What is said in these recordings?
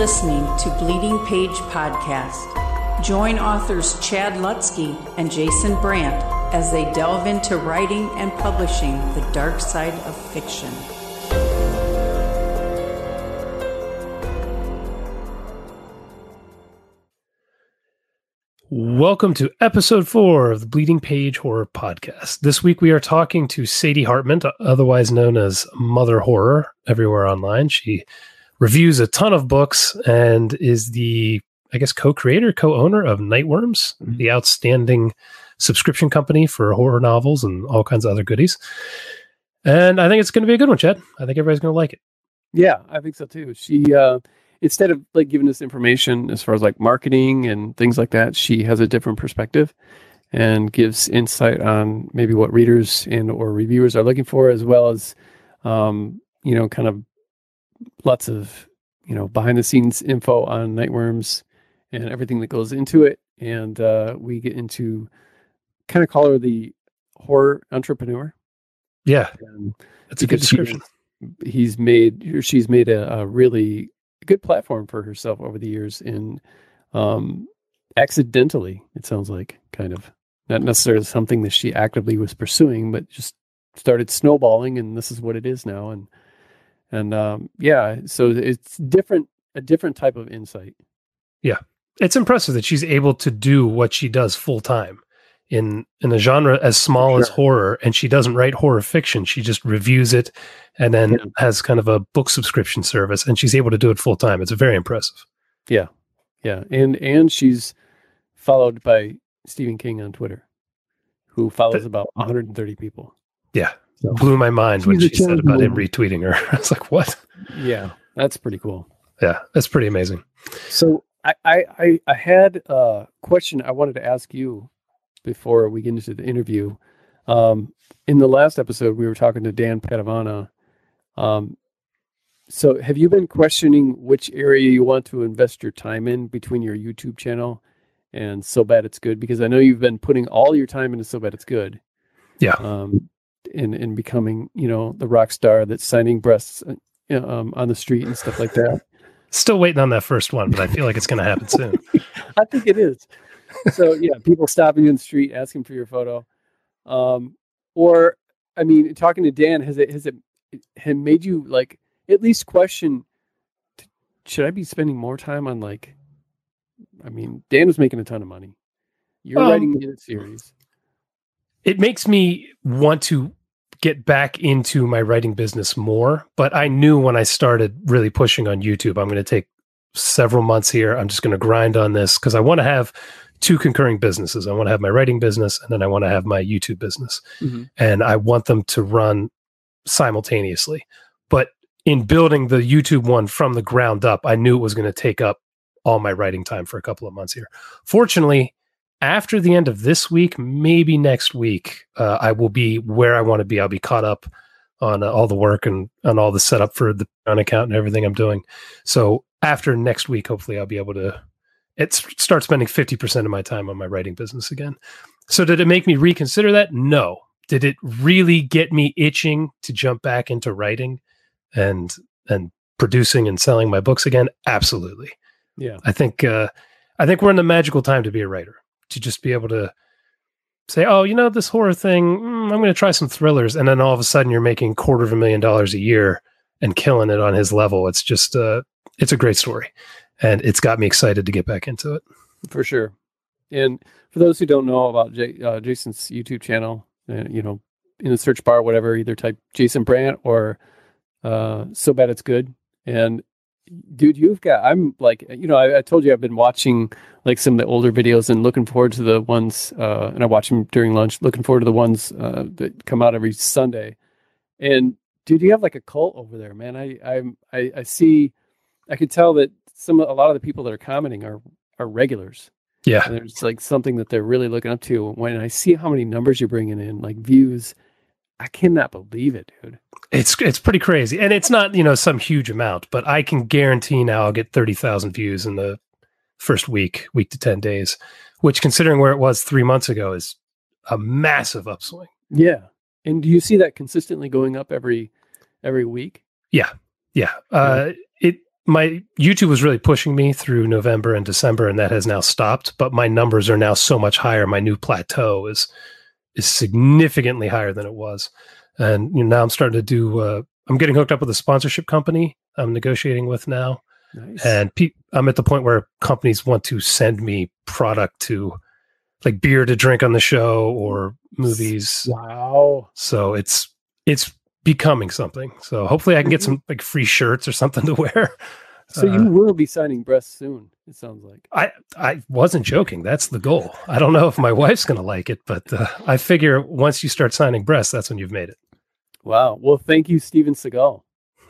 listening to Bleeding Page Podcast. Join authors Chad Lutzke and Jason Brant as they delve into writing and publishing the dark side of fiction. Welcome to episode four of the Bleeding Page Horror Podcast. This week we are talking to Sadie Hartmann, otherwise known as Mother Horror, everywhere online. She reviews a ton of books and is the, I guess, co creator, co owner of Nightworms, mm-hmm. the outstanding subscription company for horror novels and all kinds of other goodies. And I think it's going to be a good one, Chad. I think everybody's going to like it. Yeah, I think so too. She, uh, instead of like giving us information as far as like marketing and things like that, she has a different perspective and gives insight on maybe what readers and or reviewers are looking for, as well as um, you know, kind of lots of you know behind the scenes info on Nightworms and everything that goes into it. And uh, we get into kind of call her the horror entrepreneur. Yeah, that's a good description. he's made or she's made a, a really good platform for herself over the years in um, accidentally it sounds like kind of not necessarily something that she actively was pursuing but just started snowballing and this is what it is now and and um, yeah so it's different a different type of insight. Yeah. It's impressive that she's able to do what she does full time in in a genre as small sure. as horror and she doesn't write horror fiction. She just reviews it and then yeah. has kind of a book subscription service and she's able to do it full time it's very impressive. Yeah. Yeah. And and she's followed by stephen king on twitter who follows about 130 people. Yeah so, blew my mind when she said about him retweeting her i was like what yeah that's pretty cool yeah that's pretty amazing so I, I, I had a question I wanted to ask you before we get into the interview. Um, in the last episode, we were talking to Dan Padavona. Um, so, have you been questioning which area you want to invest your time in between your YouTube channel and So Bad It's Good? Because I know you've been putting all your time into So Bad It's Good. Yeah. Um, in in becoming, you know, the rock star that's signing breasts uh, um, on the street and stuff like that. Still waiting on that first one, but I feel like it's going to happen soon. I think it is so yeah, people stopping you in the street asking for your photo, um, or I mean, talking to Dan has it has it had made you like at least question should I be spending more time on like I mean, Dan was making a ton of money. You're um, writing a series. It makes me want to get back into my writing business more, but I knew when I started really pushing on YouTube, I'm going to take several months here. I'm just going to grind on this because I want to have two concurring businesses. I want to have my writing business and then I want to have my YouTube business. Mm-hmm. And I want them to run simultaneously. But in building the YouTube one from the ground up, I knew it was going to take up all my writing time for a couple of months here. Fortunately, after the end of this week, maybe next week, uh, I will be where I want to be. I'll be caught up on uh, all the work and on all the setup for the account and everything I'm doing. So after next week, hopefully, I'll be able to it start spending 50% of my time on my writing business again. So did it make me reconsider that? No. Did it really get me itching to jump back into writing and and producing and selling my books again? Absolutely. Yeah. I think uh I think we're in the magical time to be a writer. To just be able to say, "Oh, you know this horror thing, mm, I'm going to try some thrillers." And then all of a sudden you're making quarter of a million dollars a year and killing it on his level. It's just uh it's a great story and it's got me excited to get back into it. For sure. And for those who don't know about uh, Jason's YouTube channel, uh, you know, in the search bar, whatever, either type Jason Brant or uh, So Bad It's Good. And dude, you've got, I'm like, you know, I, I, told you I've been watching like some of the older videos and looking forward to the ones, uh, and I watch them during lunch, looking forward to the ones uh, that come out every Sunday. And dude, you have like a cult over there, man. I, I, I, I see, I could tell that some a lot of the people that are commenting are are regulars. Yeah, and there's like something that they're really looking up to. When I see how many numbers you're bringing in, like views, I cannot believe it, dude. It's it's pretty crazy, and it's not you know some huge amount, but I can guarantee now I'll get thirty thousand views in the first week, week to ten days, which considering where it was three months ago is a massive upswing. Yeah, and do you see that consistently going up every every week? Yeah, yeah. Uh, it my YouTube was really pushing me through November and December, and that has now stopped. But my numbers are now so much higher. My new plateau is is significantly higher than it was, and you know, now I'm starting to do. Uh, I'm getting hooked up with a sponsorship company. I'm negotiating with now, nice. and pe- I'm at the point where companies want to send me product to, like beer to drink on the show or movies. Wow! So it's it's becoming something. So hopefully I can get mm-hmm. some like free shirts or something to wear. So uh, you will be signing breasts soon. It sounds like. I I wasn't joking. That's the goal. I don't know if my wife's going to like it, but uh, I figure once you start signing breasts, that's when you've made it. Wow. Well, thank you, Steven Seagal.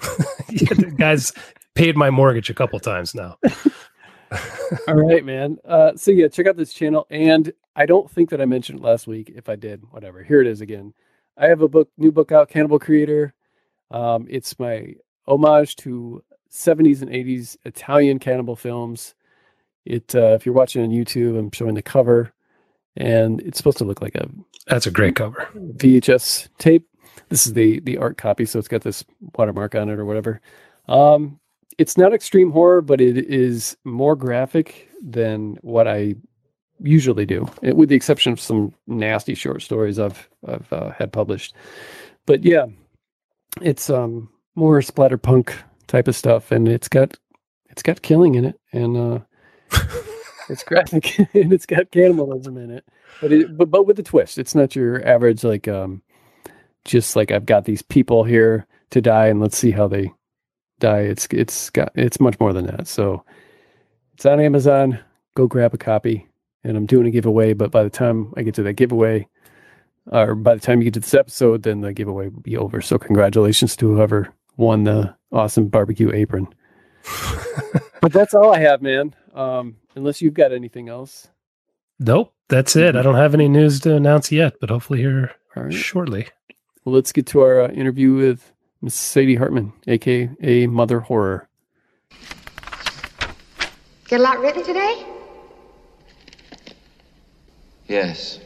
yeah, guy's paid my mortgage a couple times now. All right, man. Uh, so yeah, check out this channel. And I don't think that I mentioned it last week. If I did, whatever. Here it is again. I have a book, new book out, Cannibal Crater. Um, it's my homage to 70s and 80s Italian cannibal films. It, uh, if you're watching on YouTube, I'm showing the cover, and it's supposed to look like a. That's a great cover. VHS tape. This is the the art copy, so it's got this watermark on it or whatever. Um, it's not extreme horror, but it is more graphic than what I usually do, it, with the exception of some nasty short stories I've I've uh, had published. But yeah, it's um more splatterpunk type of stuff, and it's got it's got killing in it, and uh, it's graphic and it's got cannibalism in it, but it but but with a twist. It's not your average like um just like I've got these people here to die, and let's see how they die. It's it's got it's much more than that. So it's on Amazon. Go grab a copy and I'm doing a giveaway. But by the time I get to that giveaway, or by the time you get to this episode, then the giveaway will be over. So congratulations to whoever won the awesome barbecue apron. but that's all I have, man. Um, unless you've got anything else. Nope, that's it. I don't have any news to announce yet, but hopefully here right. shortly. Well, let's get to our uh, interview with Miss Sadie Hartmann, aka Mother Horror. Get a lot written today? Yes.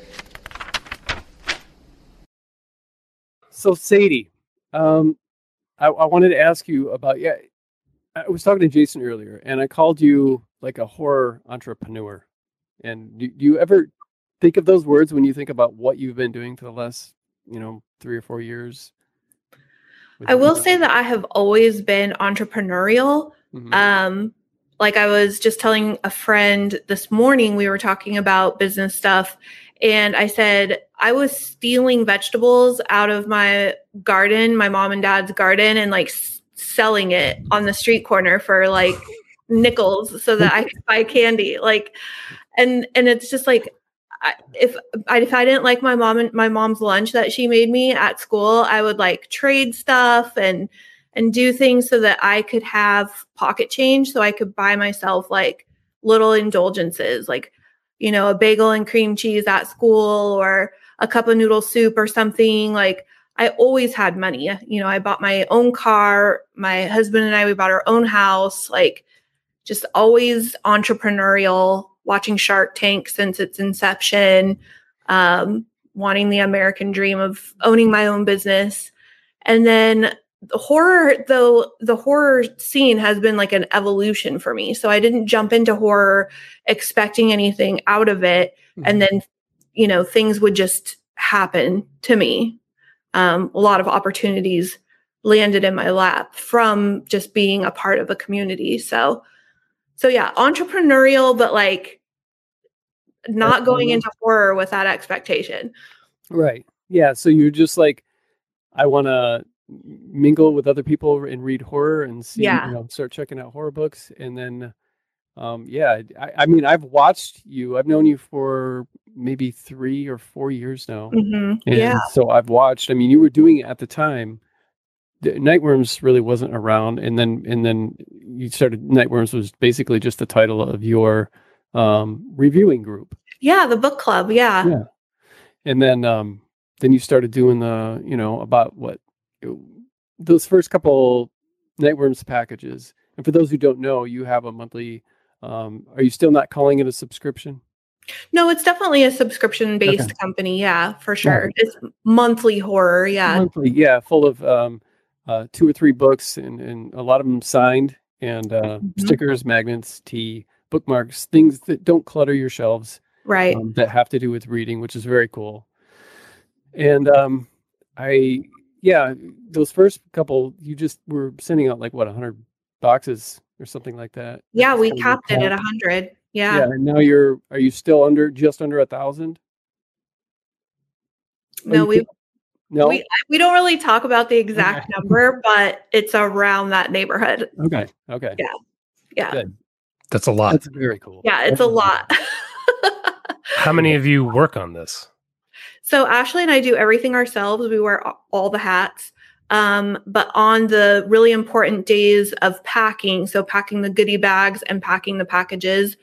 So Sadie, um, I, I, wanted to ask you about yeah. I was talking to Jason earlier, and I called you like a horror entrepreneur. And do, do you ever think of those words when you think about what you've been doing for the last, you know, three or four years? I will say that I have always been entrepreneurial. Mm-hmm. Um, like I was just telling a friend this morning, we were talking about business stuff. And I said, I was stealing vegetables out of my garden, my mom and dad's garden, and like selling it on the street corner for like nickels so that I could buy candy. Like, and, and it's just like, if I, if I didn't like my mom and my mom's lunch that she made me at school, I would like trade stuff and and do things so that I could have pocket change so I could buy myself like little indulgences like you know a bagel and cream cheese at school or a cup of noodle soup or something like I always had money. You know I bought my own car my husband and I we bought our own house like just always entrepreneurial watching Shark Tank since its inception um wanting the American dream of owning my own business. And then the horror though the horror scene has been like an evolution for me. So i didn't jump into horror expecting anything out of it. Mm-hmm. and then you know things would just happen to me um, a lot of opportunities landed in my lap from just being a part of a community so so yeah entrepreneurial but like not going into horror with that expectation right yeah so you're just like i want to mingle with other people and read horror and see, yeah. you know, start checking out horror books. And then, um, yeah, I, I, mean, I've watched you, I've known you for maybe three or four years now. Mm-hmm. And yeah. so I've watched, I mean, you were doing it at the time. The Nightworms really wasn't around. And then, and then you started, Nightworms was basically just the title of your, um, reviewing group. Yeah. The book club. Yeah. Yeah. And then, um, then you started doing the, you know, about what those first couple Nightworms packages. And for those who don't know, you have a monthly. Um, are you still not calling it a subscription? No, it's definitely a subscription based okay. company. Yeah, for sure. It's monthly horror. Yeah. Monthly. Yeah. Full of um, uh, two or three books and, and a lot of them signed. and uh, mm-hmm. stickers, magnets, tea, bookmarks, things that don't clutter your shelves. Right. Um, that have to do with reading, which is very cool. And um, I, yeah, those first couple, you just were sending out like what, 100 boxes or something like that. Yeah, we capped it at a 100. Yeah. Yeah. And now you're, are you still under, just under a thousand? No, we no, we, we don't really talk about the exact okay. number, but it's around that neighborhood. Okay. Okay. Yeah. Yeah. Good. That's a lot. That's very cool. Yeah, it's a lot. How many of you work on this? So Ashley and I do everything ourselves. We wear all the hats. Um, but on the really important days of packing, so packing the goodie bags and packing the packages,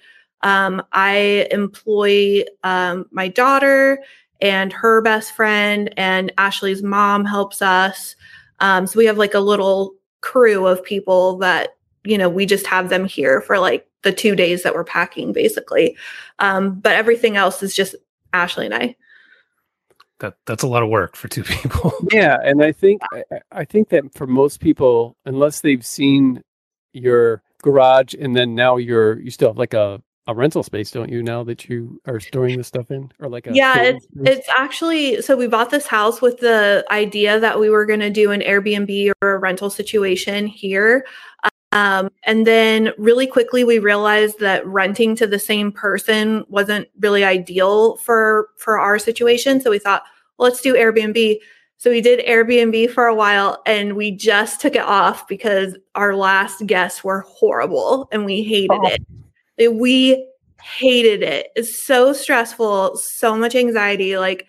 um, I employ um, my daughter and her best friend and Ashley's mom helps us. Um, so we have like a little crew of people that, you know, we just have them here for like the two days that we're packing basically. Um, but everything else is just Ashley and I. That that's a lot of work for two people. yeah. And I think, I, I think that for most people, unless they've seen your garage and then now you're, you still have like a a rental space, don't you? Now that you are storing the stuff in, or like a yeah, it's space? it's actually so we bought this house with the idea that we were going to do an Airbnb or a rental situation here. Um, and then really quickly we realized that renting to the same person wasn't really ideal for for our situation. So we thought, well, let's do Airbnb. So we did Airbnb for a while and we just took it off because our last guests were horrible and we hated oh. it we hated it. It's so stressful, so much anxiety. Like,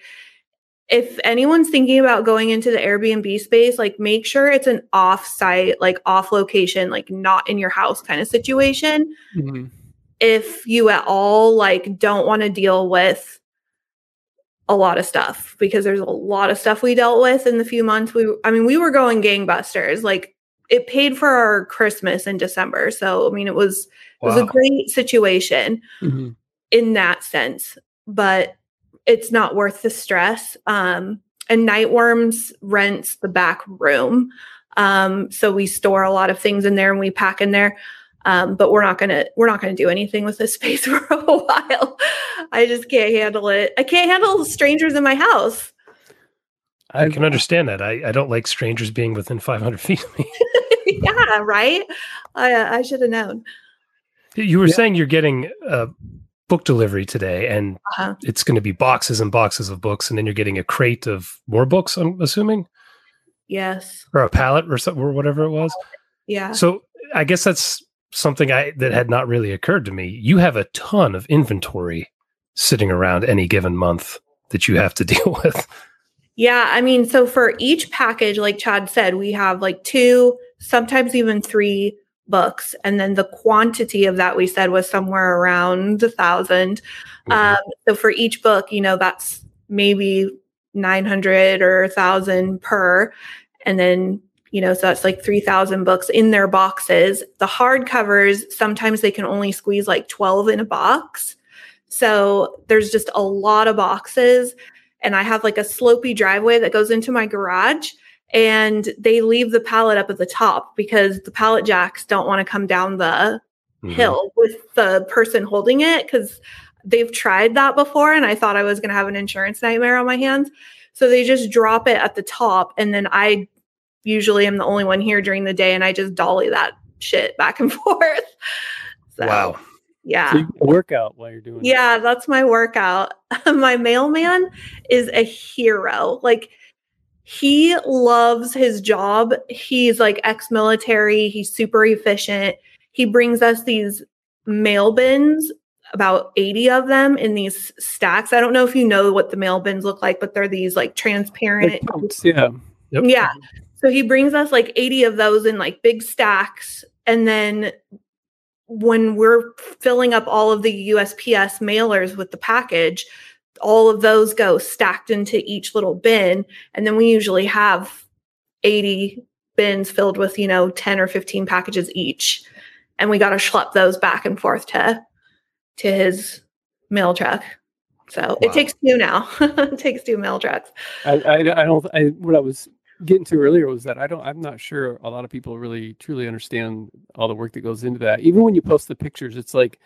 if anyone's thinking about going into the Airbnb space, like make sure it's an off site, like off location, like not in your house kind of situation. Mm-hmm. If you at all like don't want to deal with a lot of stuff because there's a lot of stuff we dealt with in the few months we I mean we were going gangbusters like it paid for our Christmas in December so I mean it was Wow. It was a great situation mm-hmm. in that sense, but it's not worth the stress. Um, and Nightworms rents the back room. Um, so we store a lot of things in there and we pack in there. Um, but we're not gonna we're not gonna do anything with this space for a while. I just can't handle it. I can't handle strangers in my house. I can understand that. I, I don't like strangers being within 500 feet of me. yeah, right. I I should have known. You were yeah. saying you're getting a book delivery today, and uh-huh. it's going to be boxes and boxes of books, and then you're getting a crate of more books. I'm assuming. Yes. Or a pallet, or something, or whatever it was. Yeah. So I guess that's something I that had not really occurred to me. You have a ton of inventory sitting around any given month that you have to deal with. Yeah, I mean, so for each package, like Chad said, we have like two, sometimes even three books and then the quantity of that we said was somewhere around a 1000 mm-hmm. um, so for each book you know that's maybe 900 or a thousand per. And then you know so that's like 3000 books in their boxes. The hardcovers sometimes they can only squeeze like 12 in a box. So there's just a lot of boxes. And i have like a slopey driveway that goes into my garage and they leave the pallet up at the top because the pallet jacks don't want to come down the mm-hmm. hill with the person holding it because they've tried that before and I thought I was going to have an insurance nightmare on my hands. So they just drop it at the top and then I usually am the only one here during the day and I just dolly that shit back and forth. So, wow. Yeah. So workout while you're doing Yeah, it. that's my workout. my mailman is a hero. Like he loves his job. He's like ex military, he's super efficient. He brings us these mail bins, about 80 of them in these stacks. I don't know if you know what the mail bins look like, but they're these like transparent. Like pumps, yeah. Yep. Yeah. So he brings us like 80 of those in like big stacks. And then when we're filling up all of the USPS mailers with the package, all of those go stacked into each little bin. And then we usually have 80 bins filled with, you know, 10 or 15 packages each. And we got to schlep those back and forth to to his mail truck. So wow. it takes two now. it takes two mail trucks. I, I, I don't. I what I was getting to earlier was that I don't, I'm not sure a lot of people really truly understand all the work that goes into that. Even when you post the pictures, it's like,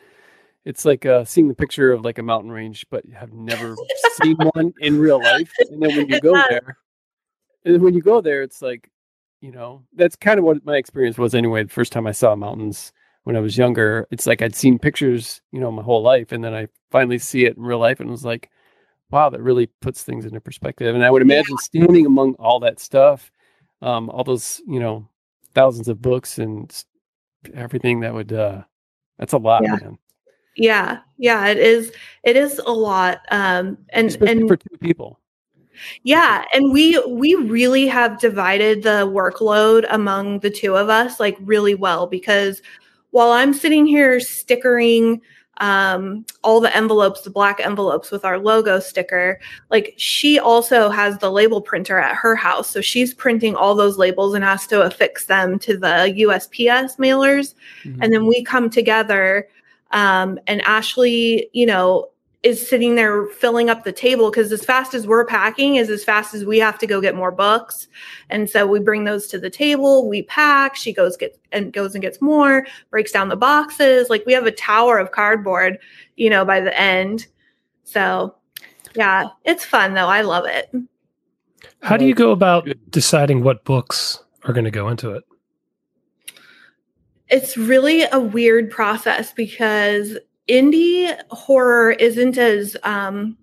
it's like uh, seeing the picture of like a mountain range, but have never seen one in real life. And then when you go there, and when you go there, it's like, you know, that's kind of what my experience was anyway. The first time I saw mountains when I was younger, it's like I'd seen pictures, you know, my whole life, and then I finally see it in real life, and was like, wow, that really puts things into perspective. And I would imagine standing among all that stuff, um, all those, you know, thousands of books and everything that would, uh, that's a lot, yeah. man. Yeah, yeah, it is. It is a lot, um, and Especially and for two people. Yeah, and we we really have divided the workload among the two of us like really well because while I'm sitting here stickering um, all the envelopes, the black envelopes with our logo sticker, like she also has the label printer at her house, so she's printing all those labels and has to affix them to the USPS mailers, mm-hmm. and then we come together. Um, and Ashley, you know, is sitting there filling up the table because as fast as we're packing is as fast as we have to go get more books. And so we bring those to the table we pack she goes get and goes and gets more breaks down the boxes. Like we have a tower of cardboard you know by the end. So yeah it's fun though. I love it. How do you go about deciding what books are going to go into it it's really a weird process because indie horror isn't as um,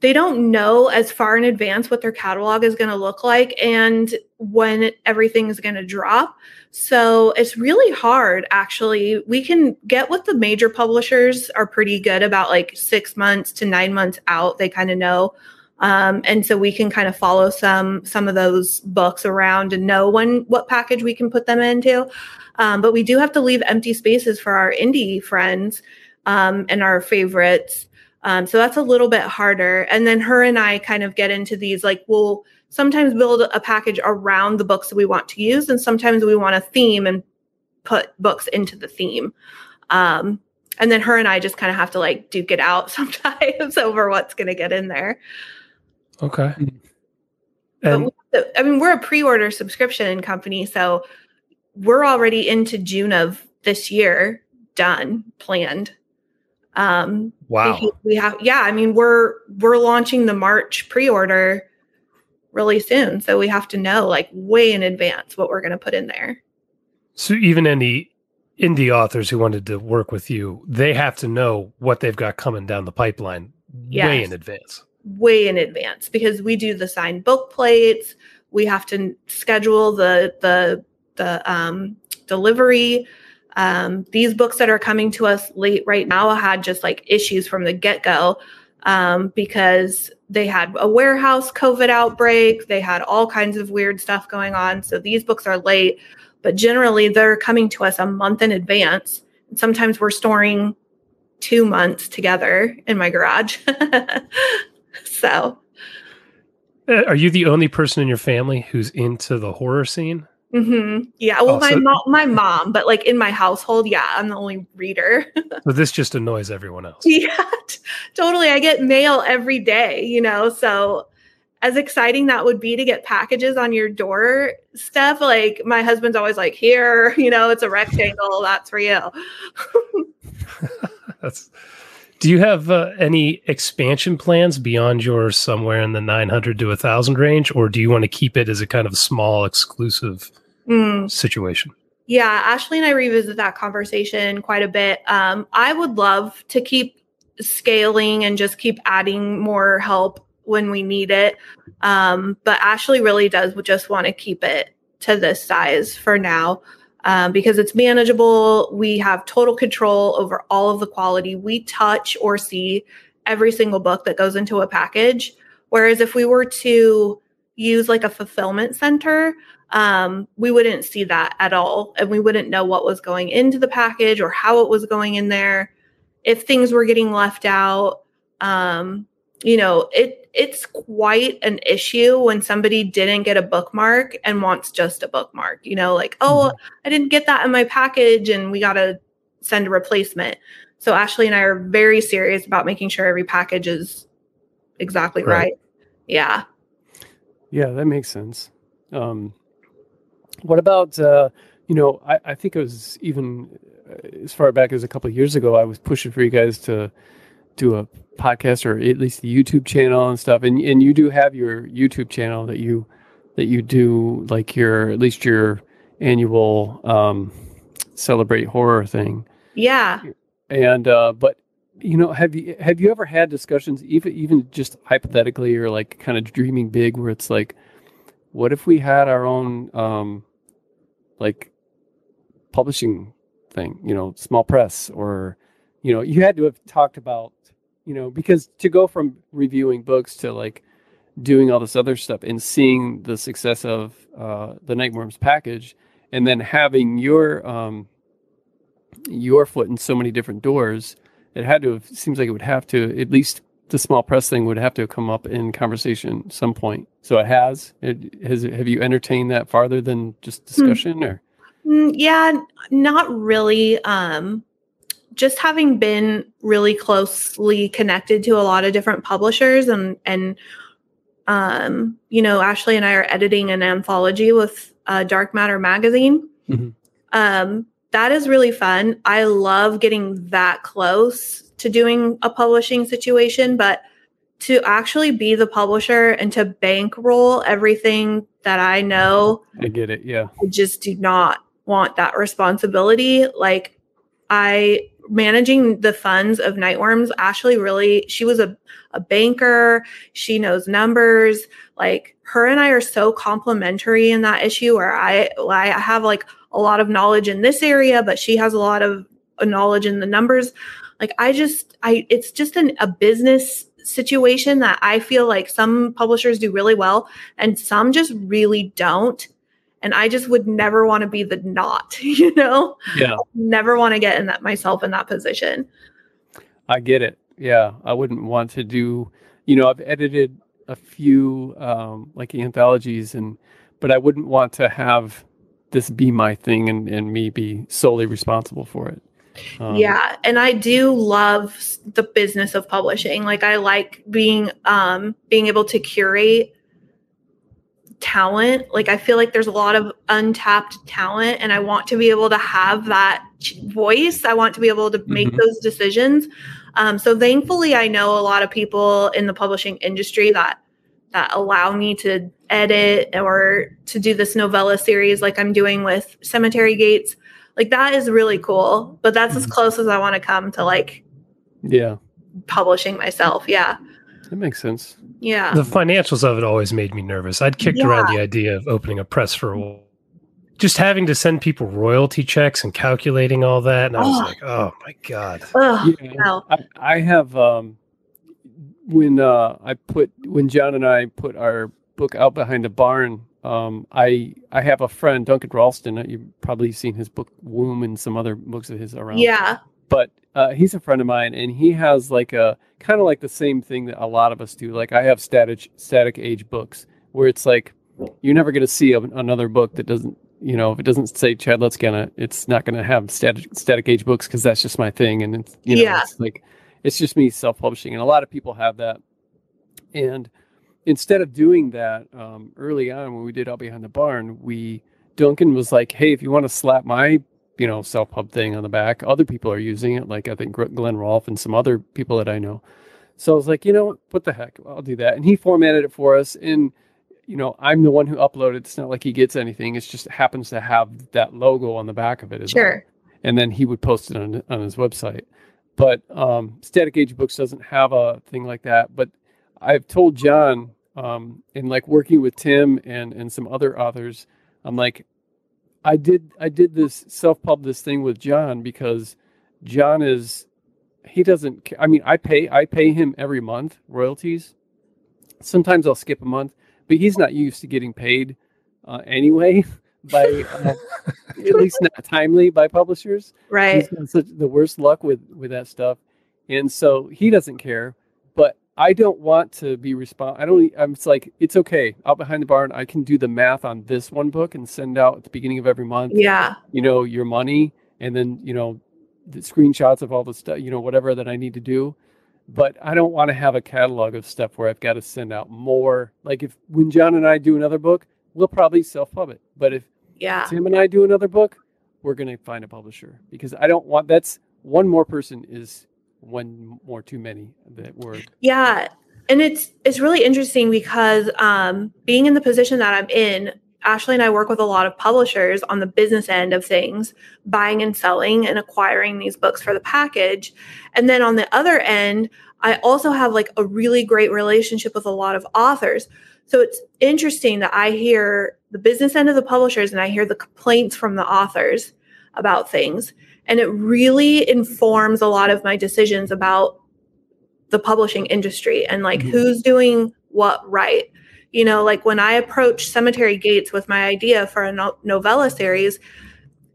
they don't know as far in advance what their catalog is going to look like and when everything is going to drop. So it's really hard actually. We can get what the major publishers are pretty good about like 6 months to 9 months out. They kind of know um, and so we can kind of follow some some of those books around and know when what package we can put them into. Um, but we do have to leave empty spaces for our indie friends um, and our favorites. Um, so that's a little bit harder. And then her and I kind of get into these like we'll sometimes build a package around the books that we want to use, and sometimes we want a theme and put books into the theme. Um, and then her and I just kind of have to like duke it out sometimes over what's going to get in there. Okay. And I mean, we're a pre-order subscription company, so we're already into June of this year, done, planned. Um, wow. We, have, yeah. I mean, we're we're launching the March pre-order really soon, so we have to know like way in advance what we're going to put in there. So even any indie authors who wanted to work with you, they have to know what they've got coming down the pipeline yes. way in advance. Way in advance because we do the signed book plates. We have to schedule the the the um, delivery um, these books that are coming to us late right now had just like issues from the get go um, because they had a warehouse COVID outbreak. They had all kinds of weird stuff going on. So these books are late, but generally they're coming to us a month in advance. sometimes we're storing two months together in my garage. so. Uh, are you the only person in your family who's into the horror scene? Mm-hmm. Yeah. Well, oh, my so, mom, my mom, but like in my household, yeah, I'm the only reader. so this just annoys everyone else. Yeah, t- totally. I get mail every day, you know. So as exciting that would be to get packages on your door stuff, like my husband's always like, "Here, you know, it's a rectangle. That's for you." that's. Do you have uh, any expansion plans beyond your somewhere in the 900 to 1000 range, or do you want to keep it as a kind of small exclusive mm. situation. Yeah, Ashley and I revisit that conversation quite a bit. Um, I would love to keep scaling and just keep adding more help when we need it. Um, but Ashley really does just want to keep it to this size for now um, because it's manageable. We have total control over all of the quality. We touch or see every single book that goes into a package. Whereas if we were to use like a fulfillment center, um, we wouldn't see that at all. And we wouldn't know what was going into the package or how it was going in there. If things were getting left out, um, you know, it it's quite an issue when somebody didn't get a bookmark and wants just a bookmark. You know, like, oh, mm-hmm. I didn't get that in my package and we got to send a replacement. So Ashley and I are very serious about making sure every package is exactly right. right. Yeah. Yeah, that makes sense. Um, what about uh, you know? I, I think it was even uh, as far back as a couple of years ago. I was pushing for you guys to do a podcast or at least the YouTube channel and stuff. And and you do have your YouTube channel that you that you do like your at least your annual um, celebrate horror thing. Yeah. And uh, but you know, have you have you ever had discussions, even even just hypothetically or like kind of dreaming big, where it's like, what if we had our own um, like publishing thing, you know, small press, or you know, you had to have talked about, you know, because to go from reviewing books to like doing all this other stuff and seeing the success of uh, the Nightworms package, and then having your um, your foot in so many different doors it had to have seems like it would have to at least the small press thing would have to come up in conversation some point. So it has. It has. Have you entertained that farther than just hmm. discussion, or? Mm, yeah, not really. Um, just having been really closely connected to a lot of different publishers, and and um, you know, Ashley and I are editing an anthology with uh, Dark Matter magazine. Mm-hmm. Um, that is really fun. I love getting that close to doing a publishing situation, but to actually be the publisher and to bankroll everything that I know. I get it. Yeah. I just do not want that responsibility. Like I managing the funds of Nightworms, Ashley really she was a, a banker. She knows numbers. Like her and I are so complementary in that issue where I I have like a lot of knowledge in this area, but she has a lot of uh, knowledge in the numbers. Like I just, I, it's just an, a business situation that I feel like some publishers do really well and some just really don't. And I just would never want to be the not, you know? Yeah. Never want to get in that myself in that position. I get it. Yeah. I wouldn't want to do, you know, I've edited a few um like anthologies and but I wouldn't want to have this be my thing and, and me be solely responsible for it. Um, yeah, and I do love the business of publishing. Like I like being um being able to curate talent. Like I feel like there's a lot of untapped talent and I want to be able to have that voice. I want to be able to make mm-hmm. those decisions. Um, so thankfully I know a lot of people in the publishing industry that that allow me to edit or to do this novella series like I'm doing with Cemetery Gates. Like that is really cool, but that's mm-hmm. as close as I want to come to like yeah, publishing myself. Yeah. That makes sense. Yeah. The financials of it always made me nervous. I'd kicked yeah. around the idea of opening a press for a while. Just having to send people royalty checks and calculating all that. And I was oh. like, oh my God. Oh, yeah, no. I, I have um when uh, I put when John and I put our book out behind the barn, um, I I have a friend Duncan Ralston. You've probably seen his book Woom and some other books of his around. Yeah. But uh, he's a friend of mine, and he has like a kind of like the same thing that a lot of us do. Like I have static static age books where it's like you're never going to see a, another book that doesn't you know if it doesn't say Chad Lutzke it, it's not going to have static static age books because that's just my thing, and it's you know yeah. it's like it's just me self-publishing and a lot of people have that and instead of doing that um, early on when we did out behind the barn we duncan was like hey if you want to slap my you know self-pub thing on the back. Other people are using it like i think glenn rolfe and some other people that i know. So i was like you know what? What the heck? I'll do that. And he formatted it for us and you know i'm the one who uploaded. It's not like he gets anything. It's just happens to have that logo on the back of it sure well. and then he would post it on, on his website. But um, Static Age Books doesn't have a thing like that. But I've told John, um, in like working with Tim and and some other authors, I'm like, I did I did this self pub this thing with John because John is he doesn't. I mean, I pay I pay him every month royalties. Sometimes I'll skip a month, but he's not used to getting paid uh, anyway. by uh, at least not timely by publishers. Right. He's got such the worst luck with with that stuff, and so he doesn't care. But I don't want to be respond. I don't. I'm it's like it's okay. Out behind the barn, I can do the math on this one book and send out at the beginning of every month. Yeah. You know your money, and then you know the screenshots of all the stuff. You know whatever that I need to do. But I don't want to have a catalog of stuff where I've got to send out more. Like if when John and I do another book, we'll probably self pub it. But if Yeah. Tim and I do another book, we're going to find a publisher because I don't want that's one more person is one more too many that we're Yeah. And it's it's really interesting because um being in the position that I'm in, Ashley and I work with a lot of publishers on the business end of things, buying and selling and acquiring these books for the package. And then on the other end, I also have like a really great relationship with a lot of authors. So it's interesting that I hear the business end of the publishers and I hear the complaints from the authors about things. And it really informs a lot of my decisions about the publishing industry and like Mhm. who's doing what right. You know, like when I approached Cemetery Gates with my idea for a no- novella series,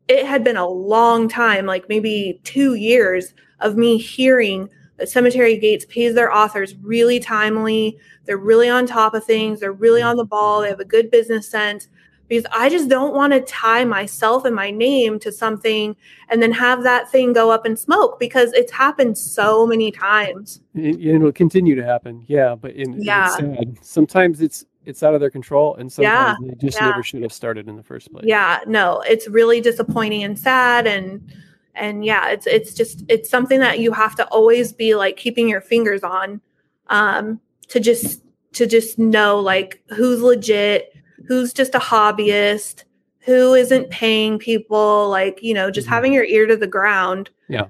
it had been a long time, like maybe two years of me hearing that Cemetery Gates pays their authors really timely. They're really on top of things. They're really on the ball. They have a good business sense. Because I just don't want to tie myself and my name to something and then have that thing go up in smoke because it's happened so many times. it, it'll continue to happen. Yeah, but in, Yeah. it's sad. Sometimes it's it's out of their control, and Yeah, sometimes they just yeah. never should have started in the first place. Yeah, no, it's really disappointing and sad and and yeah, it's it's just it's something that you have to always be like keeping your fingers on um to just to just know like who's legit, who's just a hobbyist, who isn't paying people, like, you know, just Mhm. having your ear to the ground. Yeah.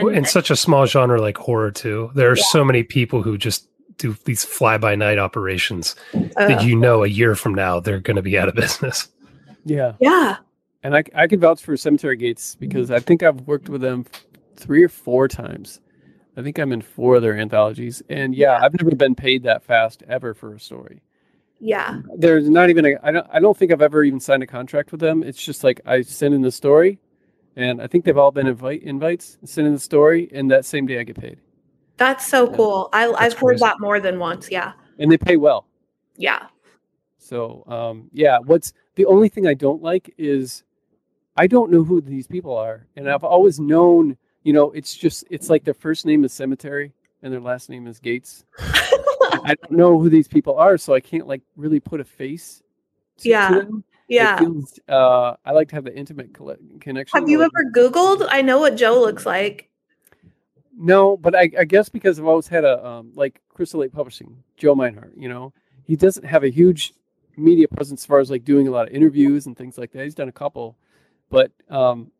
Well, in such a small genre like horror too, there are Yeah. so many people who just do these fly by night operations uh, that you know a year from now they're going to be out of business. yeah. yeah. And I, I can vouch for Cemetery Gates because I think I've worked with them three or four times. I think I'm in four of their anthologies. And yeah, I've never been paid that fast ever for a story. Yeah. There's not even a, I don't, I don't think I've ever even signed a contract with them. It's just like I send in the story and I think they've all been invite invites, send in the story, and that same day I get paid. That's so Yeah. cool. I I've heard crazy. that more than once. Yeah. And they pay well. Yeah. So um, yeah, what's the only thing I don't like is I don't know who these people are, and I've always known, you know, it's just it's like their first name is Cemetery and their last name is Gates. I don't know who these people are, so I can't like really put a face. To, to Yeah. them. Yeah. feels, uh, I like to have the intimate connection. Have you ever Googled? I know what Joe looks like. No, but I, I guess because I've always had a um, like Crystal Lake Publishing, Joe Mynhardt. You know, he doesn't have a huge media presence as far as like doing a lot of interviews and things like that. He's done a couple, but um,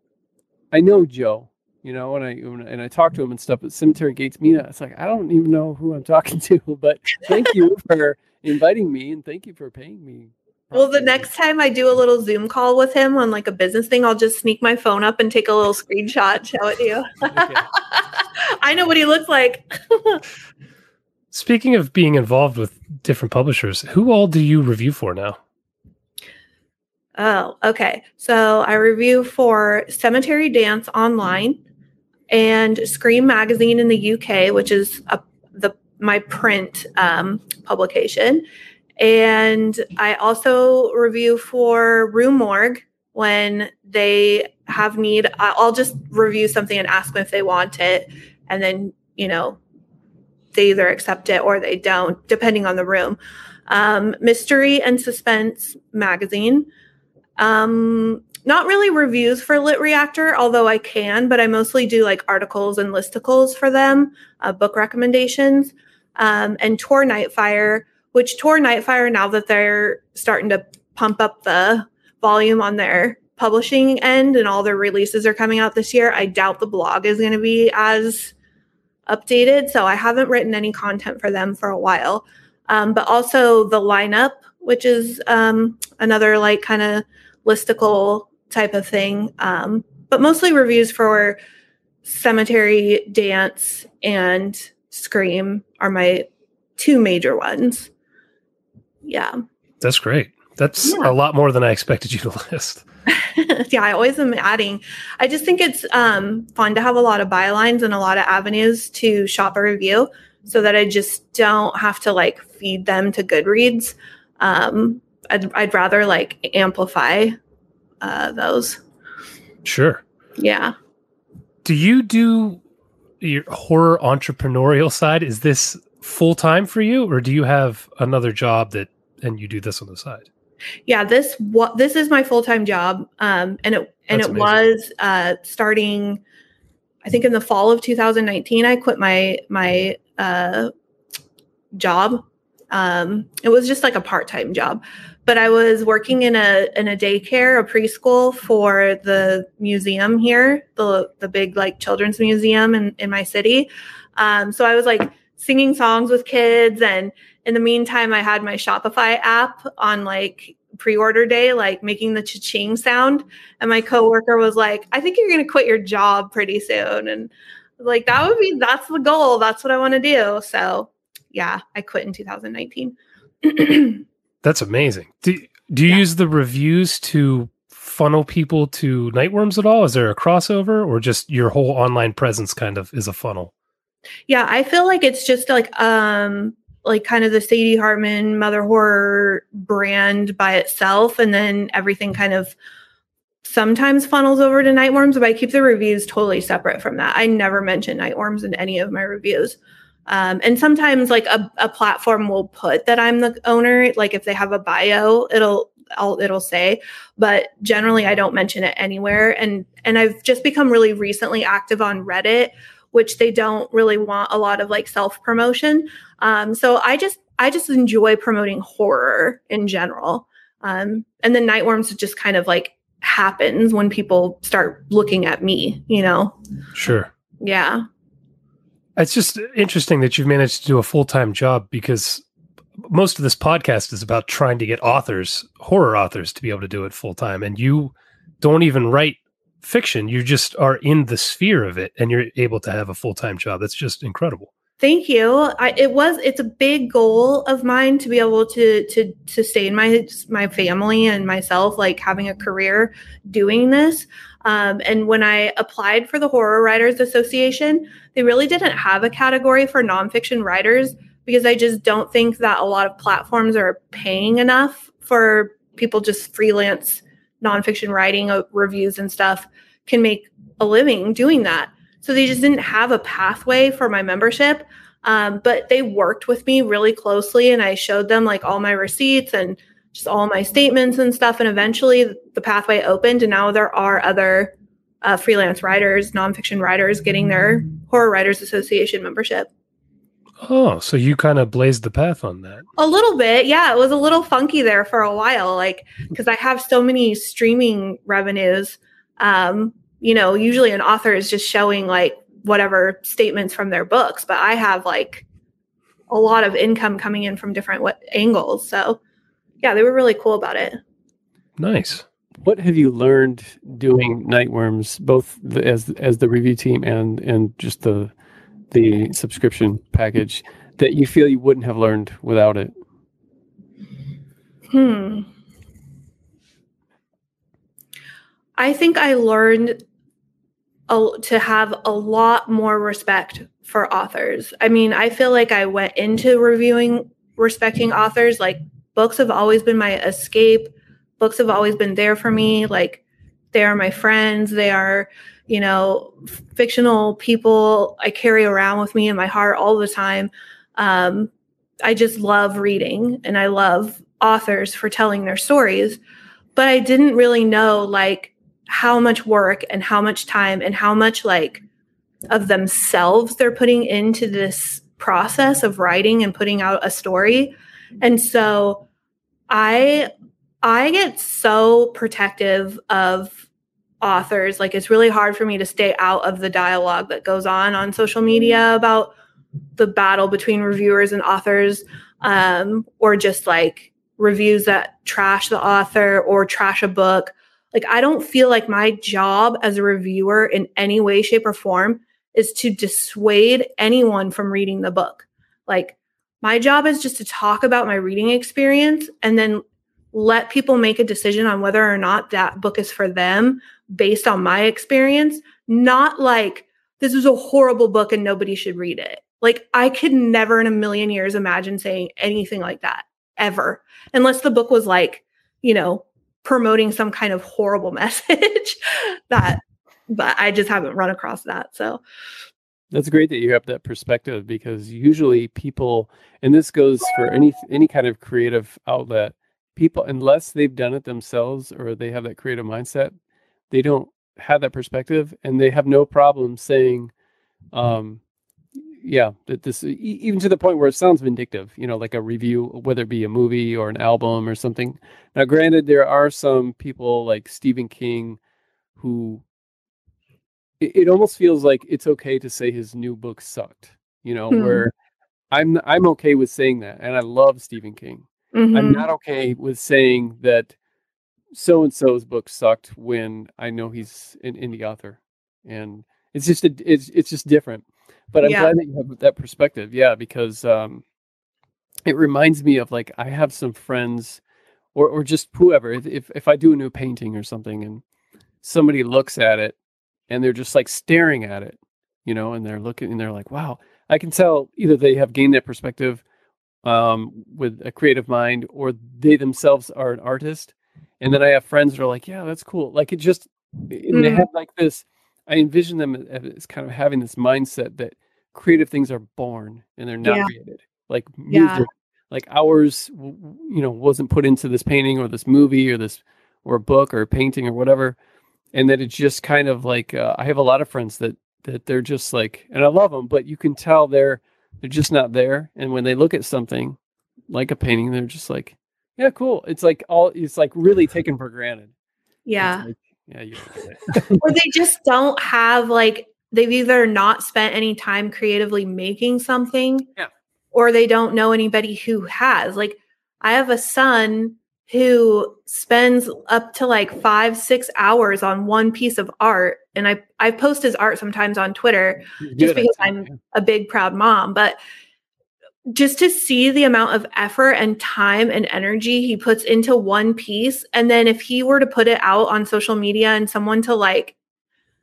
I know Joe. You know, and I and I talk to him and stuff at Cemetery Gates Media. It's like I don't even know who I'm talking to, but thank you for inviting me and thank you for paying me. Well, the next time I do a little Zoom call with him on like a business thing, I'll just sneak my phone up and take a little screenshot, show it to you. I know what he looks like. Speaking of being involved with different publishers, who all do you review for now? Oh, okay. So I review for Cemetery Dance mm-hmm. Online and Scream Magazine in the UK, which is a, the my print um, publication. And I also review for Rue Morgue when they have need. I'll just review something and ask them if they want it, and then you know they either accept it or they don't, depending on the room. Um, Mystery and Suspense magazine. Um, not really reviews for Lit Reactor, although I can, but I mostly do like articles and listicles for them, uh, book recommendations, um, and Tor Nightfire, which Tor Nightfire, now that they're starting to pump up the volume on their publishing end and all their releases are coming out this year, I doubt the blog is going to be as updated. So I haven't written any content for them for a while. Um, but also the lineup, which is um, another like kind of listicle type of thing. Um, but mostly reviews for Cemetery Dance and Scream are my two major ones. Yeah. That's great. That's Yeah. a lot more than I expected you to list. yeah, I always am adding. I just think it's um, fun to have a lot of bylines and a lot of avenues to shop a review so that I just don't have to like feed them to Goodreads. Um, I'd, I'd rather like amplify uh, those. Sure. Yeah. Do you do your horror entrepreneurial side? Is this full time for you, or do you have another job that and you do this on the side? Yeah, this what this is my full time job, um, and it and That's it amazing. was uh, starting. I think in the fall of 2019, I quit my my uh, job. Um, it was just like a part time job, but I was working in a in a daycare, a preschool for the museum here, the the big like children's museum in in my city. Um, so I was like singing songs with kids and in the meantime i had my shopify app on like pre-order day like making the cha-ching sound. And my coworker was like i think you're going to quit your job pretty soon. And like that would be that's the goal. That's what i want to do. So yeah i quit in 2019 that's amazing do, do you yeah. use the reviews to funnel people to nightworms at all is there a crossover or just your whole online presence kind of is a funnel yeah i feel like it's just like um like kind of the Sadie Hartmann mother horror brand by itself, and then everything kind of sometimes funnels over to Nightworms, but I keep the reviews totally separate from that. I never mention Nightworms in any of my reviews. Um, and sometimes like a, a platform will put that I'm the owner, like if they have a bio, it'll I'll, it'll say, but generally I don't mention it anywhere. And and I've just become really recently active on Reddit, which they don't really want a lot of like self promotion. Um, so I just I just enjoy promoting horror in general. Um, and then Nightworms just kind of like happens when people start looking at me, you know? Sure. Yeah. It's just interesting that you've managed to do a full time job because most of this podcast is about trying to get authors, horror authors, to be able to do it full time. And you don't even write fiction. You just are in the sphere of it and you're able to have a full time job. That's just incredible. Thank you. I, it was it's a big goal of mine to be able to to sustain my my family and myself, like having a career doing this. Um, and when I applied for the Horror Writers Association, they really didn't have a category for nonfiction writers because I just don't think that a lot of platforms are paying enough for people just freelance nonfiction writing uh, reviews and stuff can make a living doing that. So they just didn't have a pathway for my membership. Um, but they worked with me really closely and I showed them like all my receipts and just all my statements and stuff. And eventually the pathway opened and now there are other uh, freelance writers, nonfiction writers getting their Horror Writers Association membership. Oh, so you kind of blazed the path on that. A little bit. Yeah, it was a little funky there for a while like cuz I have so many streaming revenues um you know, usually an author is just showing like whatever statements from their books, but I have like a lot of income coming in from different what angles. So, yeah, they were really cool about it. Nice. What have you learned doing Nightworms, both the, as as the review team and and just the the subscription package, that you feel you wouldn't have learned without it? Hmm. I think I learned a, to have a lot more respect for authors. I mean, I feel like I went into reviewing respecting authors. Like, books have always been my escape, books have always been there for me. Like, they are my friends, they are, you know, fictional people I carry around with me in my heart all the time. Um, I just love reading and I love authors for telling their stories. But I didn't really know, like, how much work and how much time and how much like of themselves they're putting into this process of writing and putting out a story. And so I I get so protective of authors. Like it's really hard for me to stay out of the dialogue that goes on on social media about the battle between reviewers and authors um, or just like reviews that trash the author or trash a book like, I don't feel like my job as a reviewer in any way, shape, or form is to dissuade anyone from reading the book. Like, my job is just to talk about my reading experience and then let people make a decision on whether or not that book is for them based on my experience, not like this is a horrible book and nobody should read it. Like, I could never in a million years imagine saying anything like that ever, unless the book was like, you know, promoting some kind of horrible message that but I just haven't run across that. So that's great that you have that perspective because usually people and this goes for any any kind of creative outlet people unless they've done it themselves or they have that creative mindset, they don't have that perspective and they have no problem saying um yeah that this even to the point where it sounds vindictive you know like a review whether it be a movie or an album or something now granted there are some people like stephen king who it, it almost feels like it's okay to say his new book sucked you know Hmm. where i'm i'm okay with saying that and i love stephen king i'm Mhm. not okay with saying that so and so's book sucked when I know he's an indie author, and it's just a, it's it's just different. But I'm Yeah. glad that you have that perspective, yeah, because um, it reminds me of like I have some friends, or or just whoever. If, if I do a new painting or something, and somebody looks at it, and they're just like staring at it, you know, and they're looking and they're like, wow, I can tell either they have gained that perspective um, with a creative mind, or they themselves are an artist. And then I have friends that are like, yeah, that's cool. Like it just, they Mm. have like this. I envision them as kind of having this mindset that creative things are born and they're not Yeah. created. Like Yeah. music, like ours, you know, wasn't put into this painting or this movie or this or a book or a painting or whatever, and that it's just kind of like uh, I have a lot of friends that that they're just like, and I love them, but you can tell they're they're just not there. And when they look at something like a painting, they're just like, yeah, cool. It's like all it's like really taken for granted. Yeah. like, yeah, you or they just don't have like they've either not spent any time creatively making something Yeah. or they don't know anybody who has like i have a son who spends up to like five six hours on one piece of art and i i post his art sometimes on twitter just because I'm a big proud mom, but just to see the amount of effort and time and energy he puts into one piece and then if he were to put it out on social media and someone to like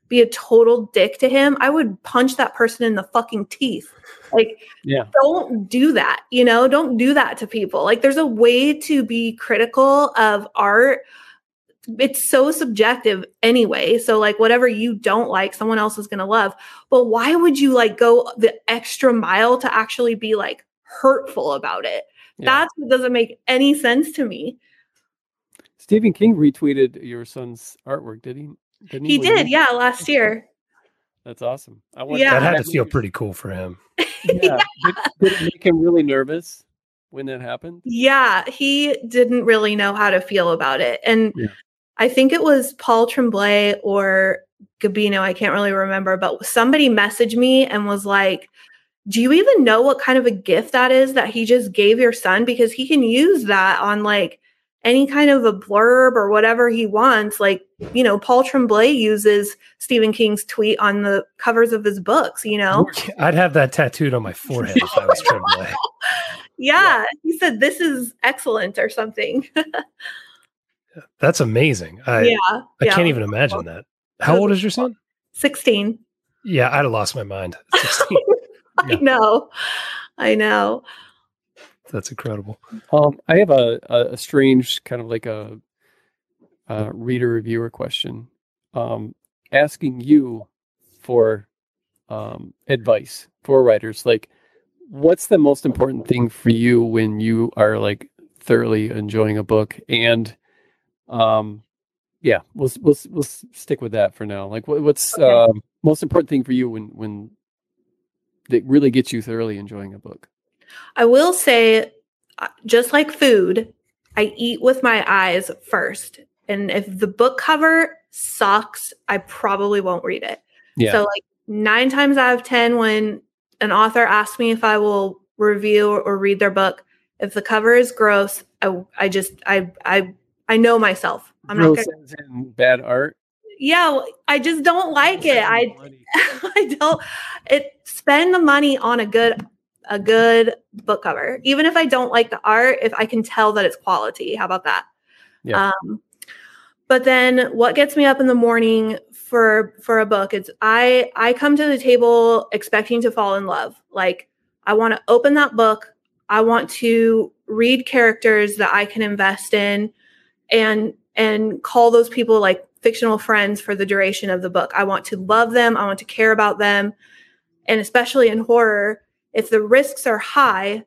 be a total dick to him, I would punch that person in the fucking teeth. Like Yeah. don't do that, you know? Don't do that to people. Like there's a way to be critical of art it's so subjective anyway. So like whatever you don't like, someone else is gonna love. But why would you like go the extra mile to actually be like hurtful about it? Yeah. That's what doesn't make any sense to me. Stephen King retweeted your son's artwork, did he? Didn't He Was did, yeah, last year. That's awesome. I want Yeah. That had to feel pretty cool for him. Yeah. Did, did it make him really nervous when that happened? Yeah, he didn't really know how to feel about it. And Yeah. I think it was Paul Tremblay or Gabino, I can't really remember, but somebody messaged me and was like, Do you even know what kind of a gift that is that he just gave your son? Because he can use that on like any kind of a blurb or whatever he wants. Like, you know, Paul Tremblay uses Stephen King's tweet on the covers of his books, you know? I'd have that tattooed on my forehead if I was Tremblay. Yeah. He said, This is excellent or something. That's amazing. I yeah. I yeah. can't even imagine that. How old is your son? 16. Yeah, I'd have lost my mind. 16. I Yeah. know. I know. That's incredible. Um, I have a, a, a strange kind of like a, a reader reviewer question, um, asking you for um, advice for writers. Like, what's the most important thing for you when you are like thoroughly enjoying a book? And um, yeah, we'll we'll we'll stick with that for now. Like, what, what's Okay. um, most important thing for you when when that really gets you thoroughly enjoying a book? I will say, uh, just like food, I eat with my eyes first. And if the book cover sucks, I probably won't read it. Yeah. So, like nine times out of 10, when an author asks me if I will review or read their book, if the cover is gross, I, I just, I, I, I know myself. I'm not Gross gonna, in bad art. yeah, I just don't like it. I, I don't it spend the money on a good a good book cover. Even if I don't like the art, if I can tell that it's quality. How about that? Yeah. Um but then what gets me up in the morning for for a book is I I come to the table expecting to fall in love. Like I want to open that book. I want to read characters that I can invest in and and call those people like fictional friends for the duration of the book. I want to love them, I want to care about them. And especially in horror, if the risks are high,